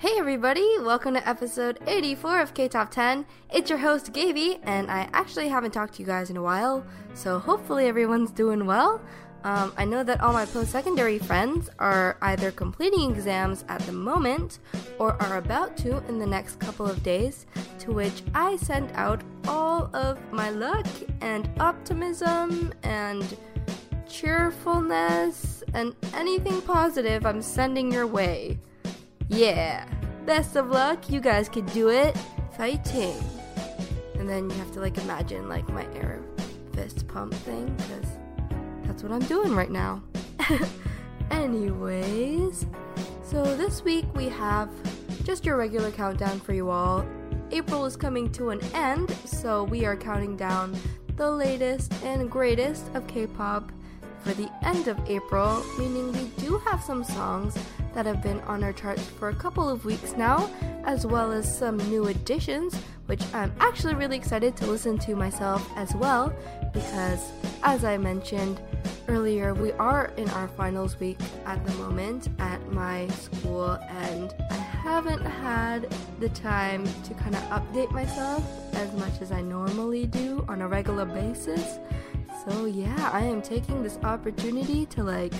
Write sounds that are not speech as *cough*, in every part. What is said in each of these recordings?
Hey everybody, welcome to episode 84 of K Top 10. It's your host Gabbie, and I actually haven't talked to you guys in a while, so hopefully everyone's doing well. Um, I know that all my post secondary friends are either completing exams at the moment or are about to in the next couple of days, to which I send out all of my luck and optimism and cheerfulness and anything positive I'm sending your way. Yeah. Best of luck. You guys can do it. Fighting. And then you have to like imagine like my air fist pump thing because that's what I'm doing right now. *laughs* Anyways, so this week we have just your regular countdown for you all. April is coming to an end, so we are counting down the latest and greatest of K pop for the end of April, meaning we do have some songs that have been on our charts for a couple of weeks now, as well as some new additions, which I'm actually really excited to listen to myself as well, because as I mentioned earlier, we are in our finals week at the moment at my school, and I haven't had the time to kind of update myself as much as I normally do on a regular basis. So, yeah, I am taking this opportunity to like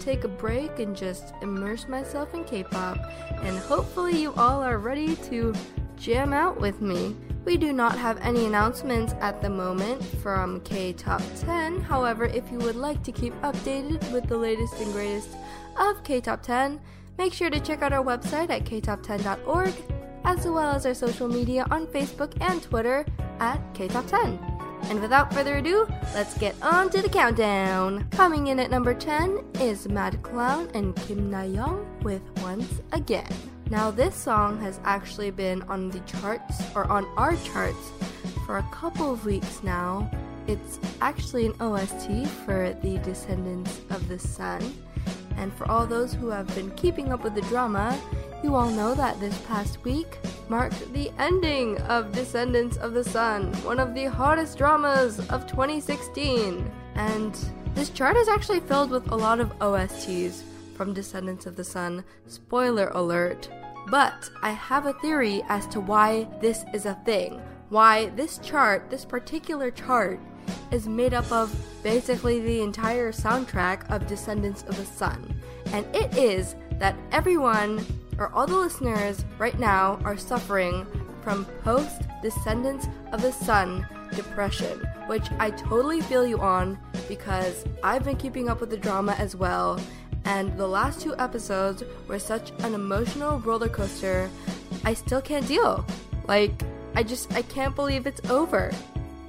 take a break and just immerse myself in K pop, and hopefully, you all are ready to jam out with me. We do not have any announcements at the moment from K Top 10. However, if you would like to keep updated with the latest and greatest of K Top 10, make sure to check out our website at ktop10.org, as well as our social media on Facebook and Twitter at KTop10. And without further ado, let's get on to the countdown. Coming in at number 10 is Mad Clown and Kim Na Young with Once Again. Now, this song has actually been on the charts, or on our charts, for a couple of weeks now. It's actually an OST for the Descendants of the Sun. And for all those who have been keeping up with the drama, you all know that this past week marked the ending of Descendants of the Sun, one of the hottest dramas of 2016. And this chart is actually filled with a lot of OSTs from Descendants of the Sun. Spoiler alert. But I have a theory as to why this is a thing. Why this chart, this particular chart, is made up of basically the entire soundtrack of Descendants of the Sun. And it is that everyone or all the listeners right now are suffering from post Descendants of the Sun depression, which I totally feel you on because I've been keeping up with the drama as well. And the last two episodes were such an emotional roller coaster, I still can't deal. Like, I just, I can't believe it's over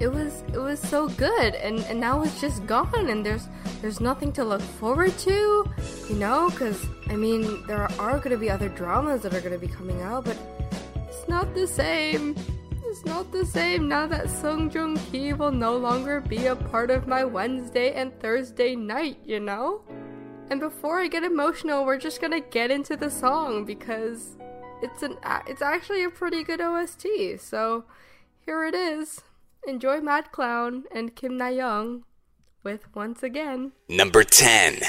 it was it was so good and and now it's just gone and there's there's nothing to look forward to you know because i mean there are going to be other dramas that are going to be coming out but it's not the same it's not the same now that Song Joong Ki will no longer be a part of my Wednesday and Thursday night, you know? And before I get emotional, we're just gonna get into the song because it's an it's actually a pretty good OST. So here it is. Enjoy Mad Clown and Kim Na Young with Once Again. Number 10.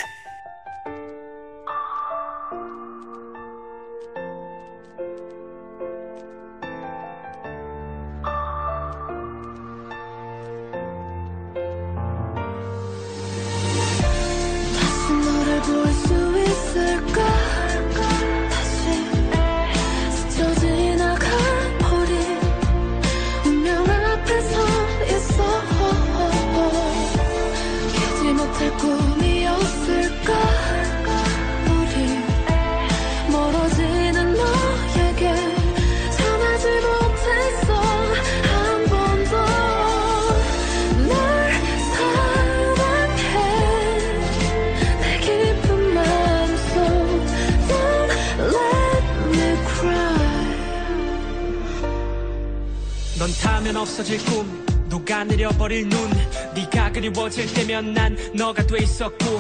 너가 돼 있었고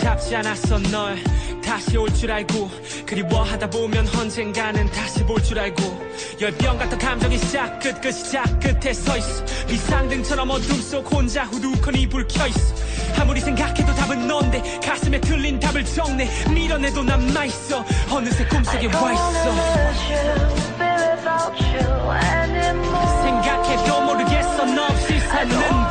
잡지 않았어 널 다시 올 줄 알고 그리워하다 보면 언젠가는 다시 볼 줄 알고 열병 같은 감정이 시작 끝 끝 시작 끝에 서있어. 비상등처럼 어둠 속 혼자 후두커니 불 켜있어. 아무리 생각해도 답은 넌데 가슴에 틀린 답을 적내 밀어내도 남아있어. 어느새 꿈속에 와있어. 생각해도 모르겠어. 너 없이 사는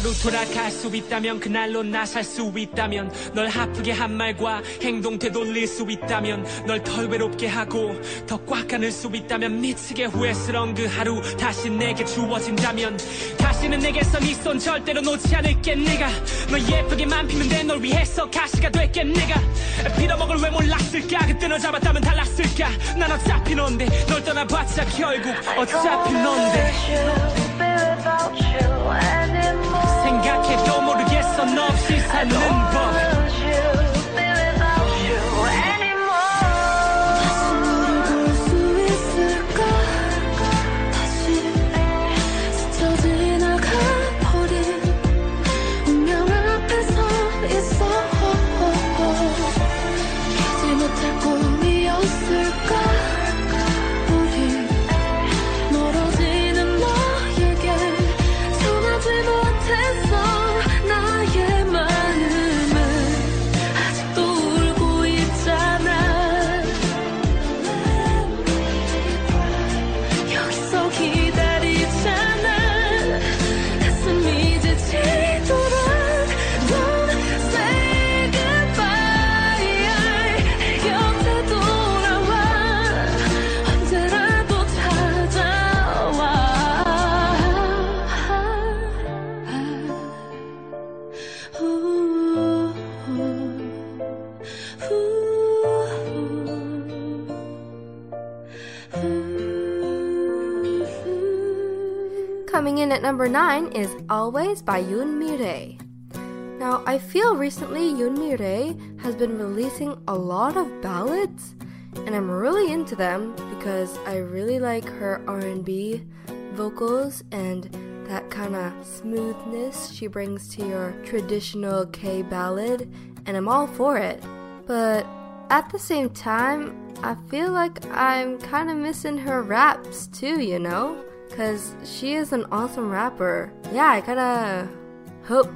하루 돌아갈 수 있다면 그날로 나 살 수 있다면 널 아프게 한 말과 행동 되돌릴 수 있다면 널 덜 외롭게 하고 더 꽉 안을 수 있다면 미치게 후회스러운 그 하루 다시 내게 주어진다면 다시는 내게서 네손 절대로 놓지 않을게 내가 너 예쁘게만 피는데 널 위해서 가시가 될게 내가 빌어먹을 왜 몰랐을까? 그때 널 잡았다면 달랐을까? 난 어차피 넌데 널 떠나봤자 결국 어차피 넌데 생각해도 모르겠어. 너 없이 사는 법 at number 9 is Always by Yoon Mi-rae. Now, I feel recently Yoon Mi-rae has been releasing a lot of ballads and I'm really into them because I really like her R&B vocals and that kind of smoothness she brings to your traditional K ballad and I'm all for it. But at the same time, I feel like I'm kind of missing her raps too, you know? Cuz she is an awesome rapper. Yeah, I kind of hope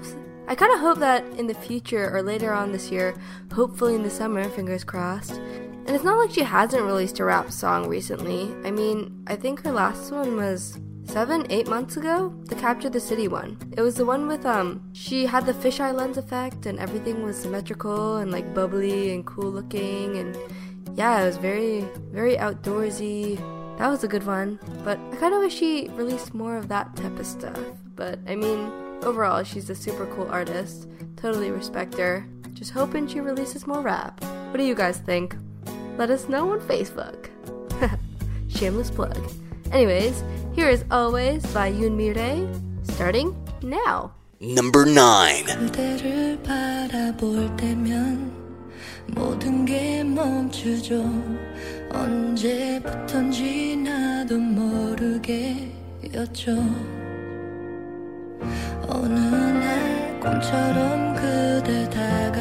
I kind of hope that in the future or later on this year, hopefully in the summer, fingers crossed. And it's not like she hasn't released a rap song recently. I mean, I think her last one was seven, eight months ago, the Capture the City one. It was the one with um, she had the fisheye lens effect and everything was symmetrical and like bubbly and cool looking and yeah, it was very, very outdoorsy. That was a good one, but I kind of wish she released more of that type of stuff. But I mean, overall, she's a super cool artist. Totally respect her. Just hoping she releases more rap. What do you guys think? Let us know on Facebook. *laughs* Shameless plug. Anyways, here is Always by Yoon Mi-rae, starting now. Number 9. 모든 게 멈추죠. 언제부턴지 나도 모르게였죠. 어느 날 꿈처럼 그대 다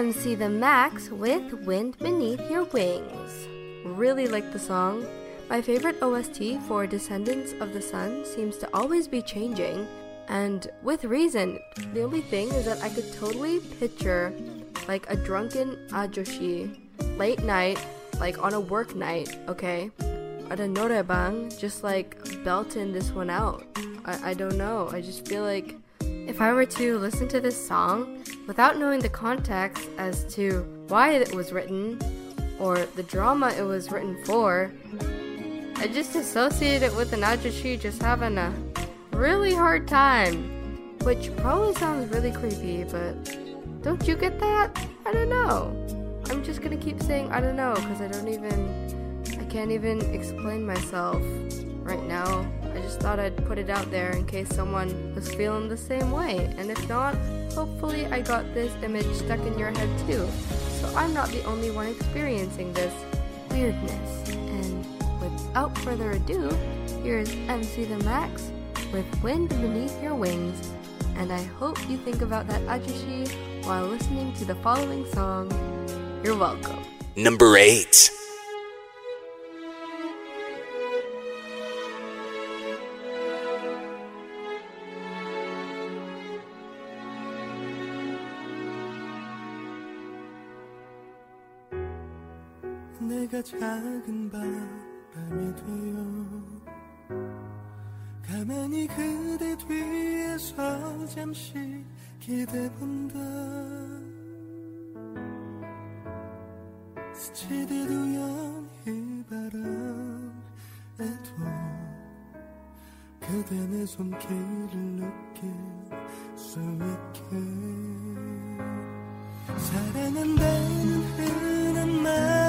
MC The Max with Wind Beneath Your Wings. Really like the song. My favorite OST for Descendants of the Sun seems to always be changing, and with reason. The only thing is that I could totally picture like a drunken ajoshi, late night, like on a work night, okay? At a noraebang, just like belting this one out. I, I don't know. I just feel like if I were to listen to this song without knowing the context as to why it was written or the drama it was written for, I just associate it with an ajushi just having a really hard time. Which probably sounds really creepy, but don't you get that? I don't know. I'm just gonna keep saying I don't know because I don't even, I can't even explain myself right now. I just thought I'd put it out there in case someone was feeling the same way. And if not, hopefully I got this image stuck in your head too. So I'm not the only one experiencing this weirdness. And without further ado, here's MC The Max with Wind Beneath Your Wings. And I hope you think about that ajushi while listening to the following song. You're welcome. Number 8. 작은 바람이 되어 가만히 그대 뒤에서 잠시 기대본다. 스치듯 우연히 바람에도 그대 내 손길을 느낄 수 있게. 사랑한다는 흔한 말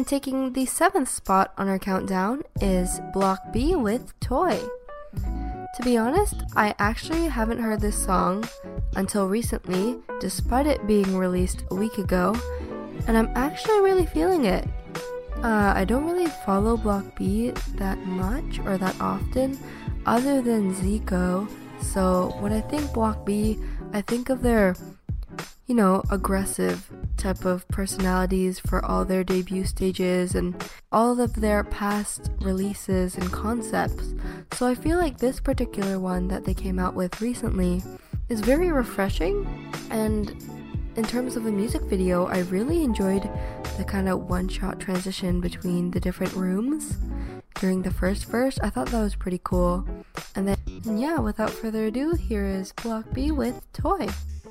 And taking the seventh spot on our countdown is Block B with Toy. To be honest, I actually haven't heard this song until recently, despite it being released a week ago, and I'm actually really feeling it. Uh, I don't really follow Block B that much or that often, other than Zico. So when I think Block B, I think of their you know, aggressive type of personalities for all their debut stages and all of their past releases and concepts. So I feel like this particular one that they came out with recently is very refreshing and in terms of the music video, I really enjoyed the kind of one shot transition between the different rooms during the first verse. I thought that was pretty cool. And then, yeah, without further ado, here is Block B with Toy.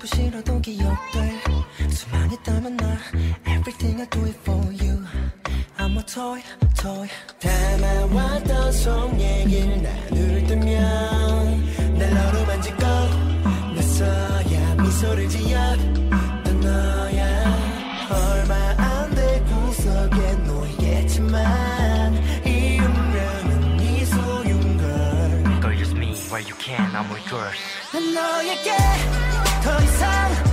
어렴풋이라도 기억돼 수많이 있다면 나 Everything I do it for you. I'm a toy, toy. 담아왔던 속 얘기를 나눌 때면 날 너로 만지고 나서야 미소를 지어 또 너야. 얼마 안될 구석에 놓이겠지만 you can, I'm with yours. 난 너에게 더 이상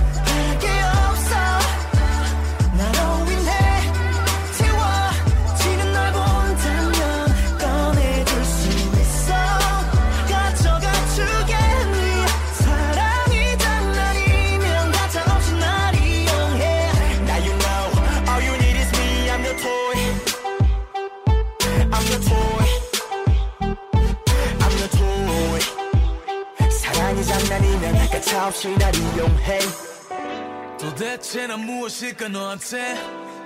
용해 도대체 난 무엇일까 너한테?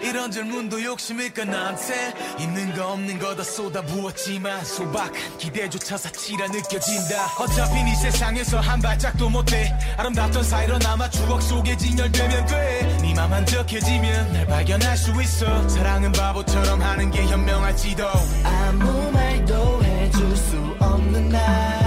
이런 질문도 욕심일까 나한테? 있는 거 없는 거 다 쏟아부었지만 소박한 기대조차 사치라 느껴진다. 어차피 네 세상에서 한 발짝도 못돼 아름답던 사이로 남아 추억 속에 진열되면 돼네 맘 한적해지면 날 발견할 수 있어. 사랑은 바보처럼 하는 게 현명할지도. 아무 말도 해줄 수 없는 날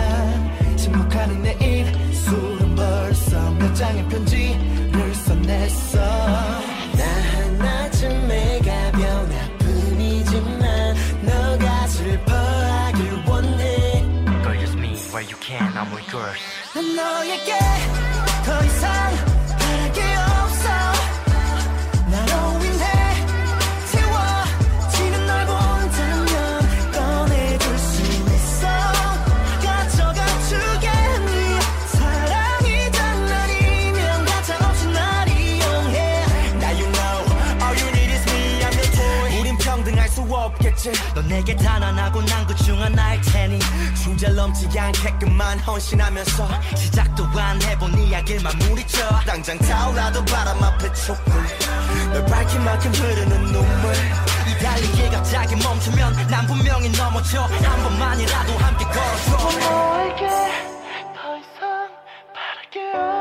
장의 편지를 써냈어. 나 하나쯤에 가벼운 아픔이지만 너가 슬퍼하길 원해. Girl, use me. Where you can, I'm with yours. 난 너에게 더 이상 바랄 게 없 내게 단언하고 난그중 하나일 테니. 중절 넘지 않게끔만 헌신하면서 시작도 안 해본 이야기를 마무리쳐. 당장 타오라도 바람 앞에 촛불. 널 밝힌 만큼 흐르는 눈물. 이 달리기 갑자기 멈추면 난 분명히 넘어져. 한 번만이라도 함께 걸어줘. 너에게 더 이상 바랄 게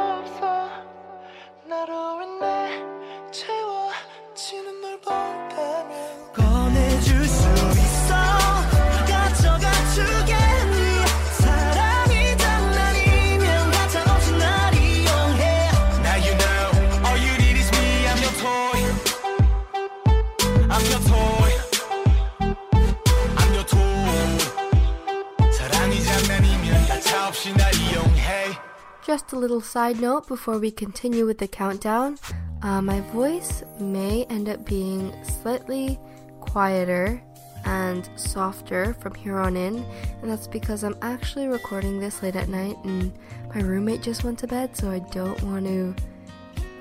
little side note before we continue with the countdown. Uh, my voice may end up being slightly quieter and softer from here on in, and that's because I'm actually recording this late at night and my roommate just went to bed, so I don't want to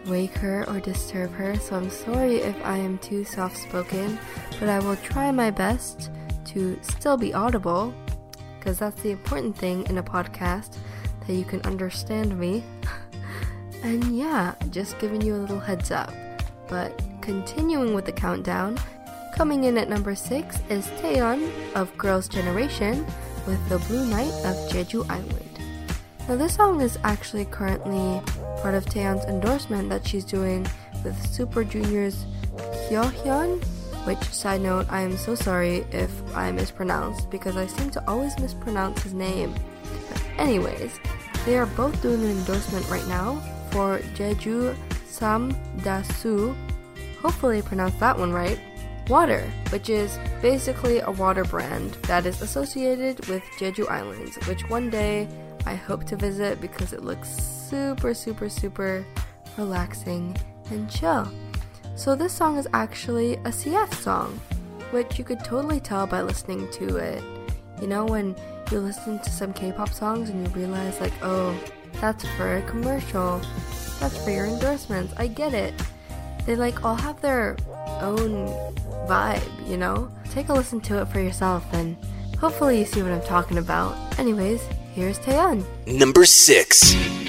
wake her or disturb her. So I'm sorry if I am too soft spoken, but I will try my best to still be audible because that's the important thing in a podcast that you can understand me. *laughs* and yeah, just giving you a little heads up. But continuing with the countdown, coming in at number 6 is Taeyeon of Girls' Generation with The Blue Night of Jeju Island. Now, this song is actually currently part of Taeyeon's endorsement that she's doing with Super Junior's Hyohyun, which, side note, I am so sorry if I mispronounced because I seem to always mispronounce his name. Anyways, they are both doing an endorsement right now for Jeju Sam Dasu, hopefully pronounced that one right, water, which is basically a water brand that is associated with Jeju Islands, which one day I hope to visit because it looks super, super, super relaxing and chill. So this song is actually a CF song, which you could totally tell by listening to it. You know, when you listen to some K-pop songs and you realize like, oh, that's for a commercial. That's for your endorsements. I get it. They like all have their own vibe, you know? Take a listen to it for yourself and hopefully you see what I'm talking about. Anyways, here's Taeyeon. Number 6.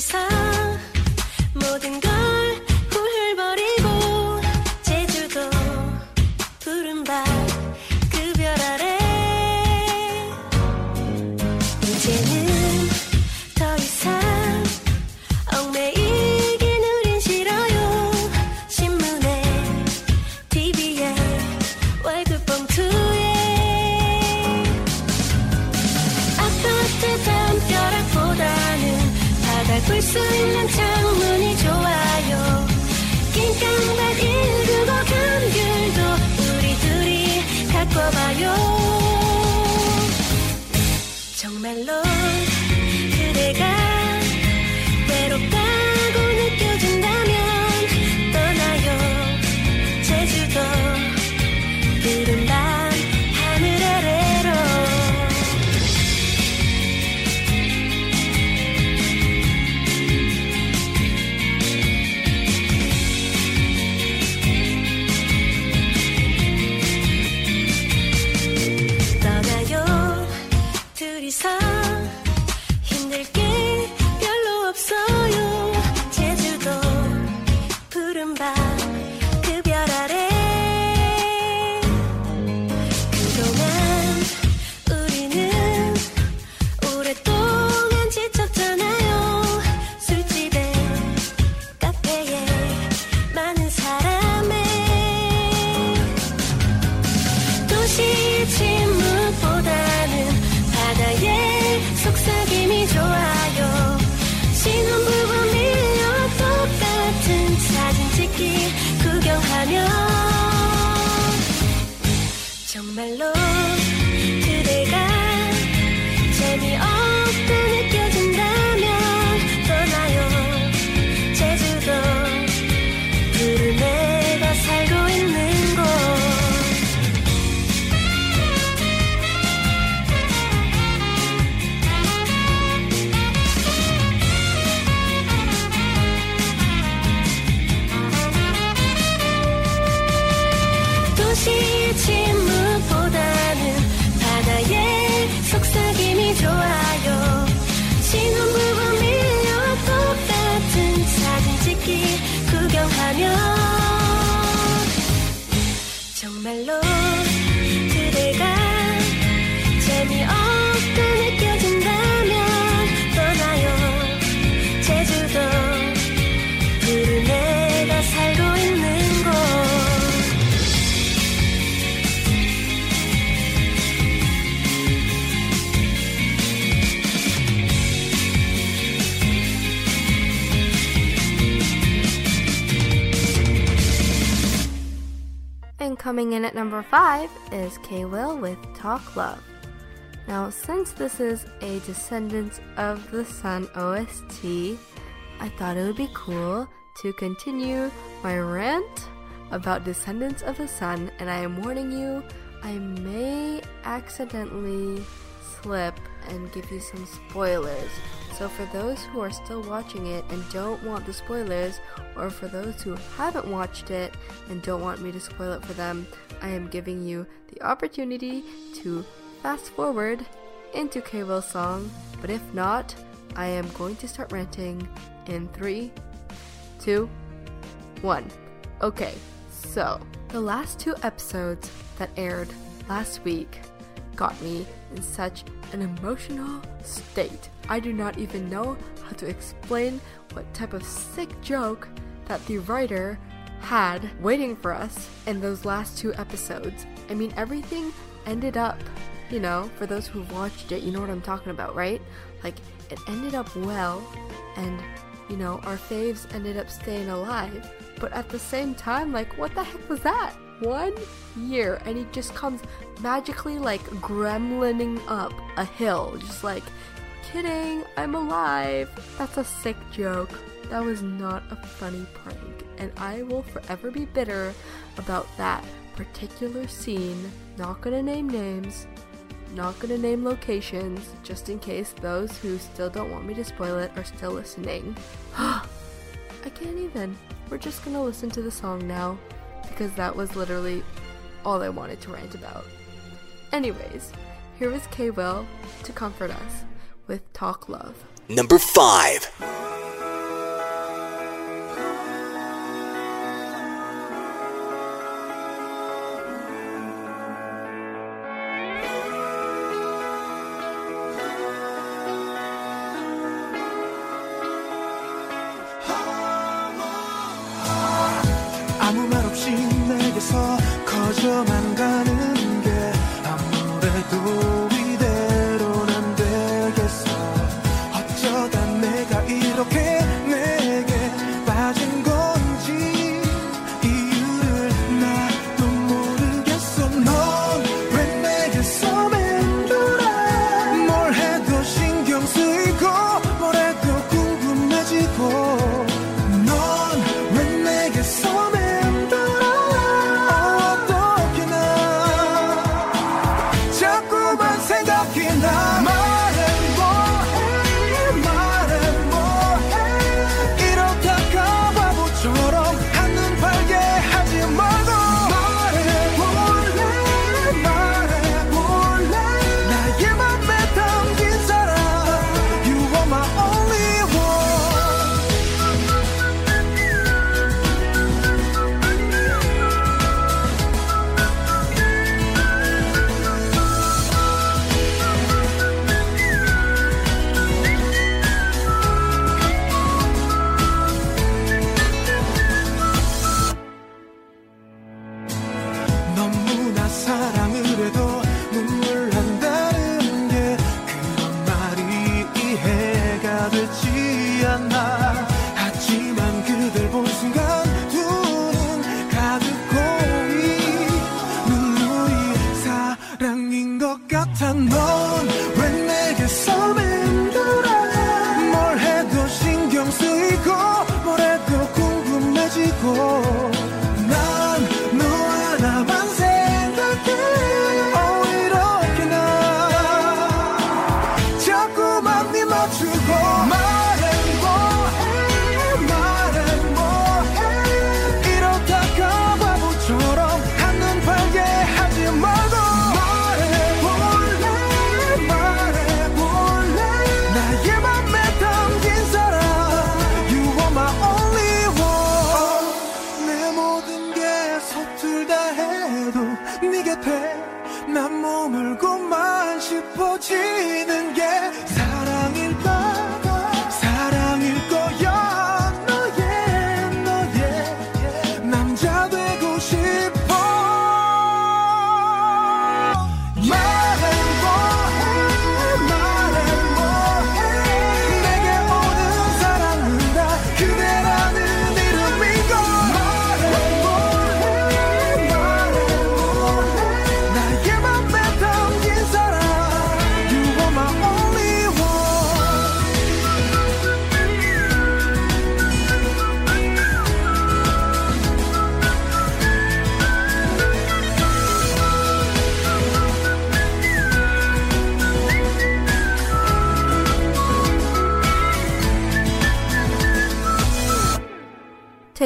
sabe Coming in at number five is K Will with Talk Love. Now, since this is a Descendants of the Sun OST, I thought it would be cool to continue my rant about Descendants of the Sun, and I am warning you, I may accidentally slip and give you some spoilers. So, for those who are still watching it and don't want the spoilers, or for those who haven't watched it and don't want me to spoil it for them, I am giving you the opportunity to fast forward into K Will's song. But if not, I am going to start ranting in three, two, one. Okay, so the last two episodes that aired last week got me in such an emotional state. I do not even know how to explain what type of sick joke that the writer had waiting for us in those last two episodes. I mean, everything ended up, you know, for those who watched it, you know what I'm talking about, right? Like, it ended up well, and, you know, our faves ended up staying alive. But at the same time, like, what the heck was that? One year, and he just comes magically, like, gremlining up a hill, just like, kidding, I'm alive. That's a sick joke. That was not a funny prank, and I will forever be bitter about that particular scene. Not gonna name names, not gonna name locations, just in case those who still don't want me to spoil it are still listening. *gasps* I can't even. We're just gonna listen to the song now, because that was literally all I wanted to rant about. Anyways, here was K Will to comfort us with Talk Love. Number 5.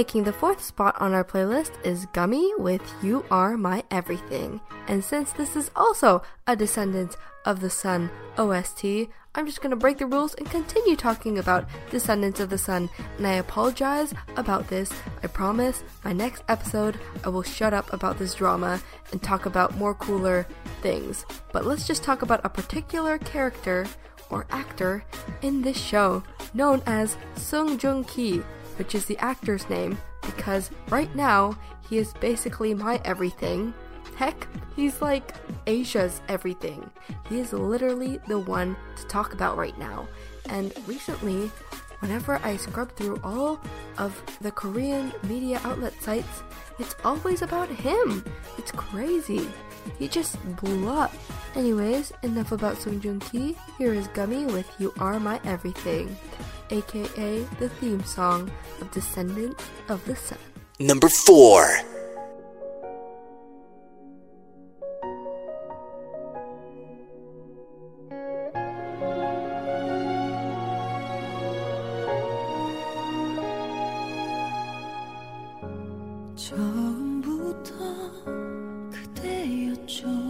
Taking the fourth spot on our playlist is Gummy with You Are My Everything. And since this is also a Descendants of the Sun OST, I'm just gonna break the rules and continue talking about Descendants of the Sun. And I apologize about this. I promise my next episode I will shut up about this drama and talk about more cooler things. But let's just talk about a particular character or actor in this show known as Song Joong Ki which is the actor's name, because right now he is basically my everything. Heck, he's like Asia's everything. He is literally the one to talk about right now. And recently, whenever I scrub through all of the Korean media outlet sites, it's always about him. It's crazy. He just blew up. Anyways, enough about Song Joong Ki. Here is Gummy with You Are My Everything aka the theme song of Descendants of the Sun. Number 4. 住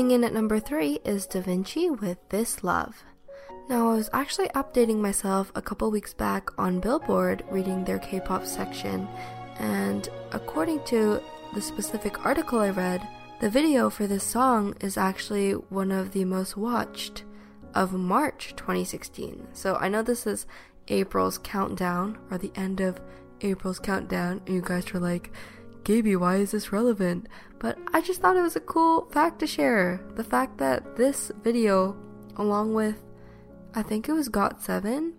Coming in at number three is Davichi with This Love. Now, I was actually updating myself a couple weeks back on Billboard reading their K pop section, and according to the specific article I read, the video for this song is actually one of the most watched of March 2016. So I know this is April's countdown, or the end of April's countdown, and you guys are like, Gabbie, why is this relevant? But I just thought it was a cool fact to share. The fact that this video, along with, I think it was Got7,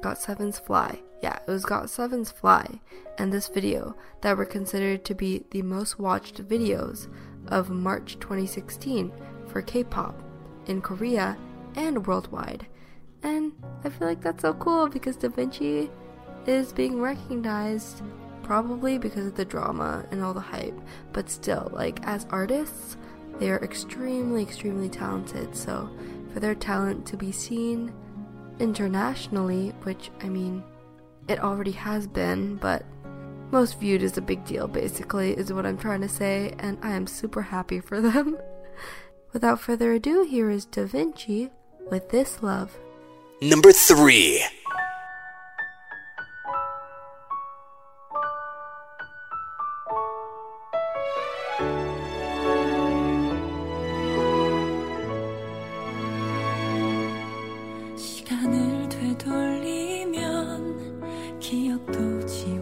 Got7's Fly. Yeah, it was Got7's Fly and this video that were considered to be the most watched videos of March 2016 for K pop in Korea and worldwide. And I feel like that's so cool because Davichi is being recognized probably because of the drama and all the hype, but still, like as artists, they are extremely, extremely talented. So for their talent to be seen internationally, which I mean, it already has been, but most viewed is a big deal, basically, is what I'm trying to say, and I am super happy for them. *laughs* Without further ado, here is Davichi with This Love. Number 3. 기억도 지워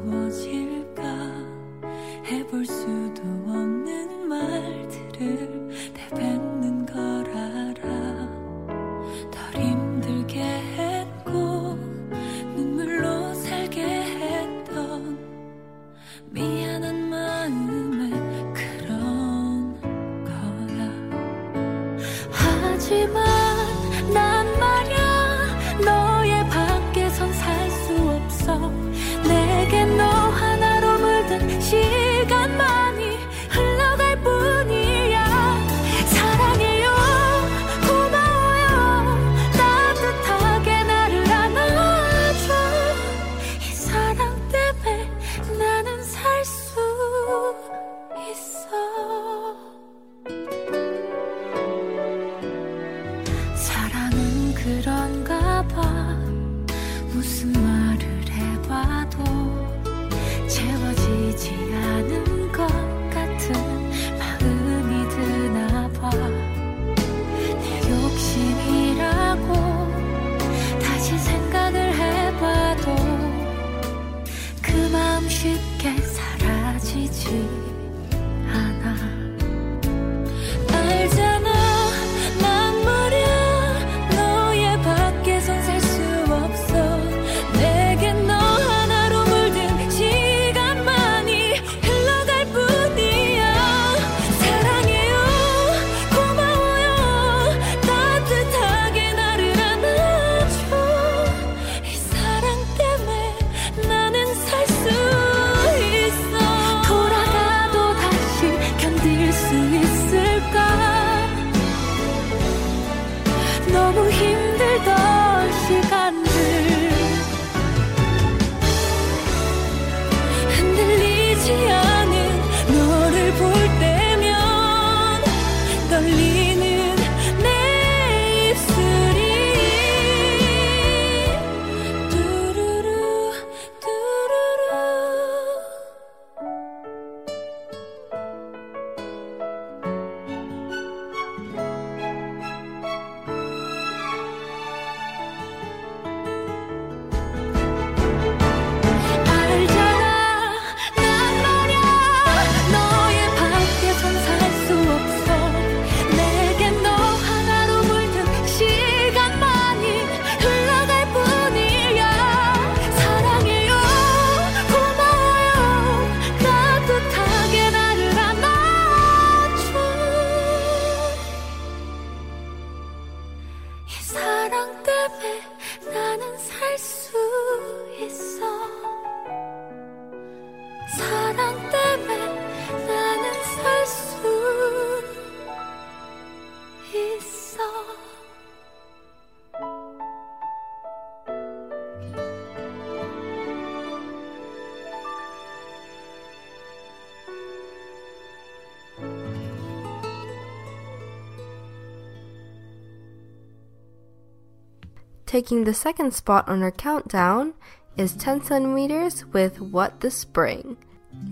Taking the second spot on our countdown is 10 centimeters with What the Spring.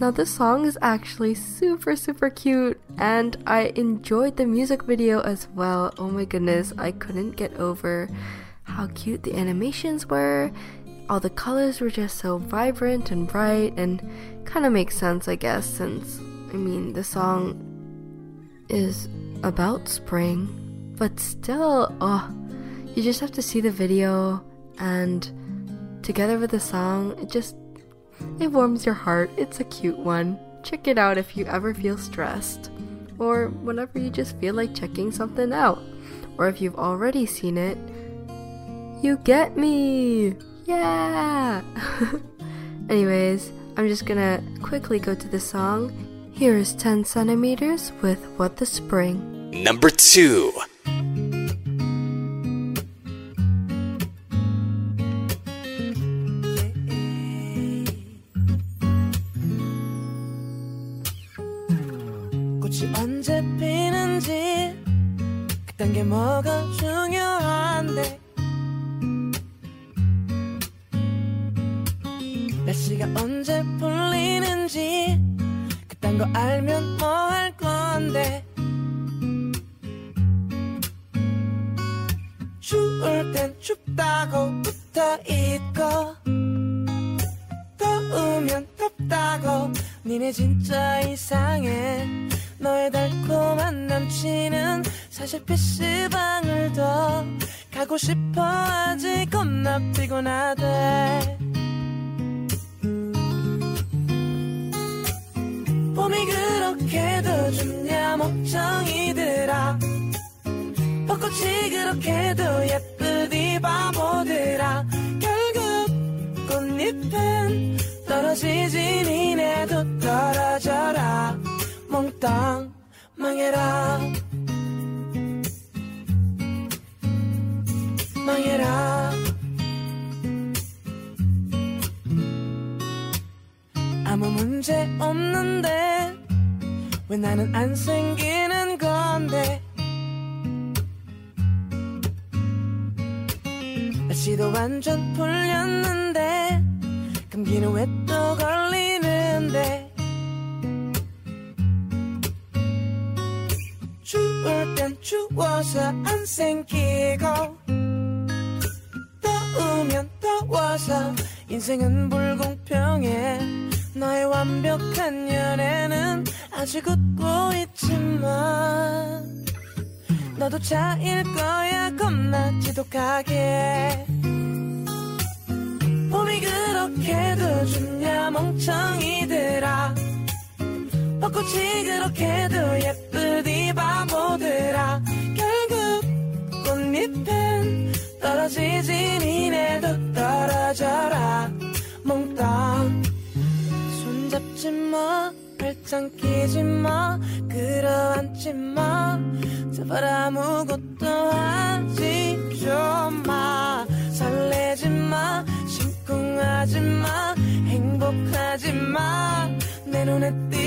Now, this song is actually super, super cute, and I enjoyed the music video as well. Oh my goodness, I couldn't get over how cute the animations were. All the colors were just so vibrant and bright, and kind of makes sense, I guess, since I mean, the song is about spring, but still, oh, you just have to see the video and together with the song, it just it warms your heart. It's a cute one. Check it out if you ever feel stressed or whenever you just feel like checking something out. Or if you've already seen it, you get me. Yeah. *laughs* Anyways, I'm just gonna quickly go to the song. Here is 10 centimeters with What the Spring. Number 2. 그딴 게 뭐가 중요한데? 날씨가 언제 풀리는지 그딴 거 알면 뭐 할 건데? 추울 땐 춥다고 붙어 있고 더우면 덥다고. 니네 진짜 이상해 너의 달콤한 남친은 사실 PC방을 더 가고 싶어. 하지 겁나 피곤하대. 봄이 그렇게도 좋냐 멍청이들아. 벚꽃이 그렇게도 예쁘디 바보들아. 결국 꽃잎은 떨어지지 니 땅 망해라. 망해라. 아무 문제 없는데 왜 나는 안 생기는 건데? 날씨도 완전 풀렸는데 감기는 왜 또 걸리는데 추울 땐 추워서 안 생기고 더우면 더워서 인생은 불공평해. 너의 완벽한 연애는 아직 웃고 있지만 너도 차일 거야. 겁나 지독하게. 봄이 그렇게도 좋냐 멍청이들아. 벚꽃이 그렇게도 예쁘 디 바보들아. 결국 꽃잎은 떨어지지 니네도 떨어져라. 몽땅 손잡지 마 발짱 끼지 마 끌어안지 마. 제발 아무것도 하지 좀마. 설레지 마 심쿵하지 마 행복하지 마내 눈에 띄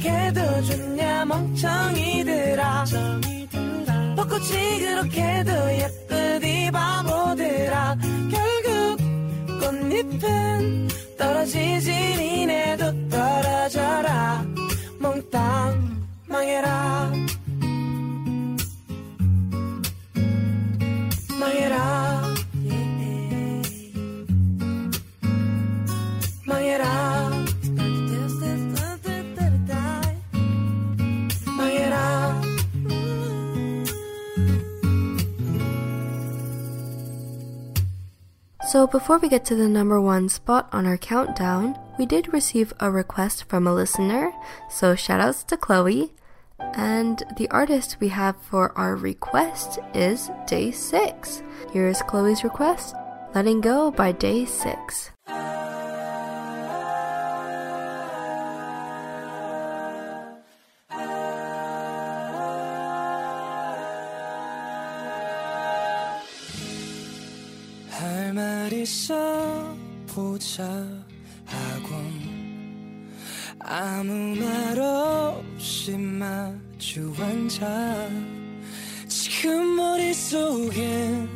그렇게도 좋냐 멍청이들아. 벚꽃이 그렇게도 예쁘디 바보들아. 결국 꽃잎은 떨어지지 니네도 떨어져라. 몽땅 망해라 So, before we get to the number one spot on our countdown, we did receive a request from a listener. So, shoutouts to Chloe. And the artist we have for our request is Day 6. Here is Chloe's request Letting Go by Day 6. 있어 보자 하고 아무 말 없이 마주 앉아 그 머릿속에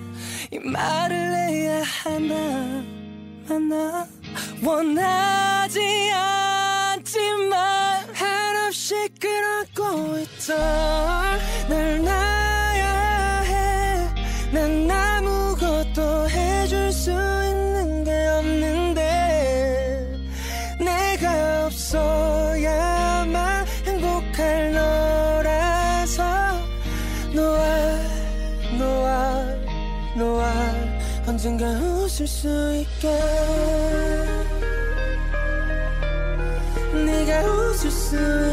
이 말을 해야 하나 하나 원하지 않지만 한없이 끌어고 있던 날놔 웃을 수 있게. 네가 웃을 수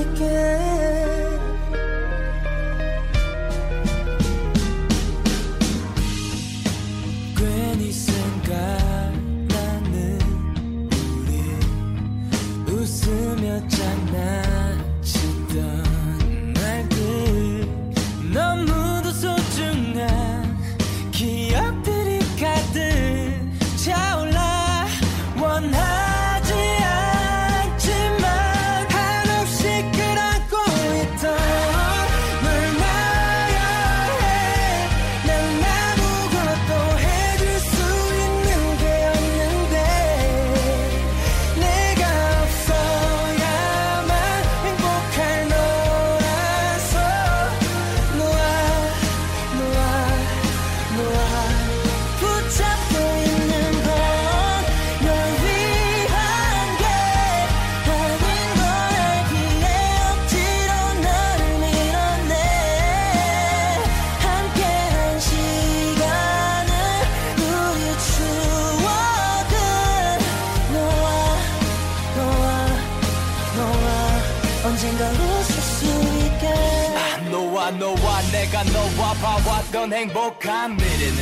봐왔던 행복한 미래는?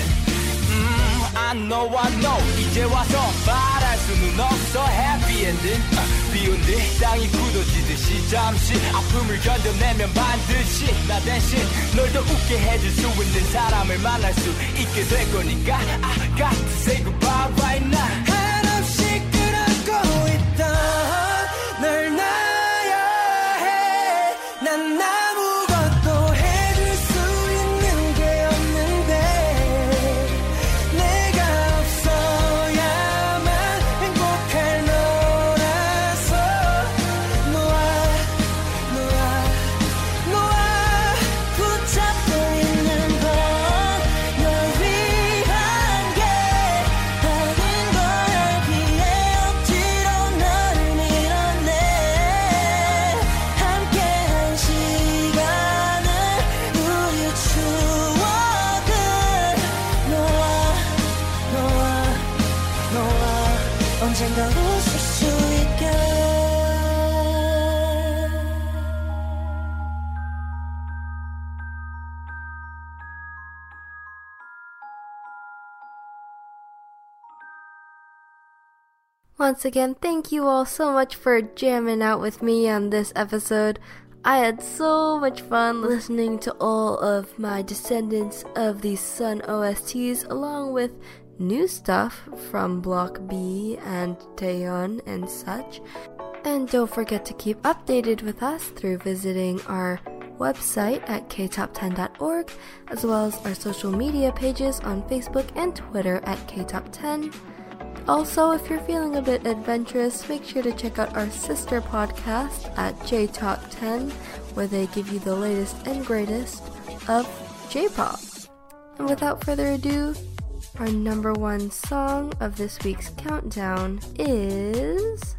음, I know I know 이제 와서 말할 수는 없어. Happy ending. 아, 비온 뒤 땅이 굳어지듯이 잠시 아픔을 견뎌내면 반드시 나 대신 널 더 웃게 해줄 수 있는 사람을 만날 수 있게 될 거니까. I got to say goodbye right now. 한없이 끌어고 있던 Once again, thank you all so much for jamming out with me on this episode. I had so much fun listening to all of my Descendants of the Sun OSTs, along with new stuff from Block B and Taeyeon and such. And don't forget to keep updated with us through visiting our website at ktop10.org, as well as our social media pages on Facebook and Twitter at ktop10. Also, if you're feeling a bit adventurous, make sure to check out our sister podcast at J Talk 10, where they give you the latest and greatest of J pop. And without further ado, our number one song of this week's countdown is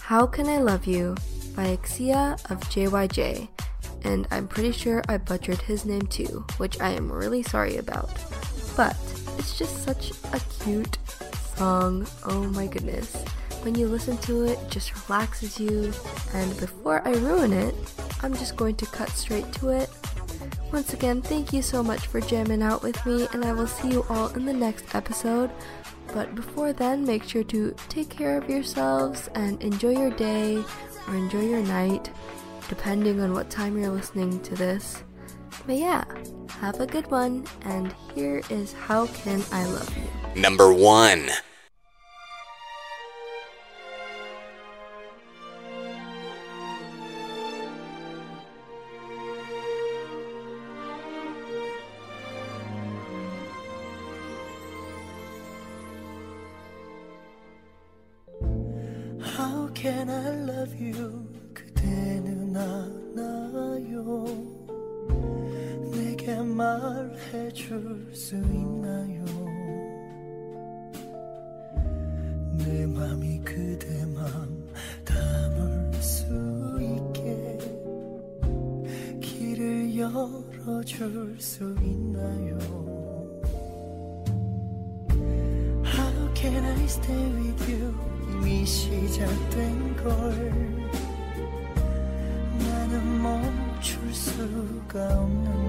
How Can I Love You by Ixia of JYJ. And I'm pretty sure I butchered his name too, which I am really sorry about. But it's just such a cute song. Oh my goodness. When you listen to it, it just relaxes you. And before I ruin it, I'm just going to cut straight to it. Once again, thank you so much for jamming out with me, and I will see you all in the next episode. But before then, make sure to take care of yourselves and enjoy your day or enjoy your night, depending on what time you're listening to this. But yeah, have a good one, and here is How Can I Love You. Number one. 줄수 있나요? 내 맘이 그대 맘 담을 수 있게 길을 열어줄 수 있나요? How can I stay with you? 이미 시작된 걸 나는 멈출 수가 없는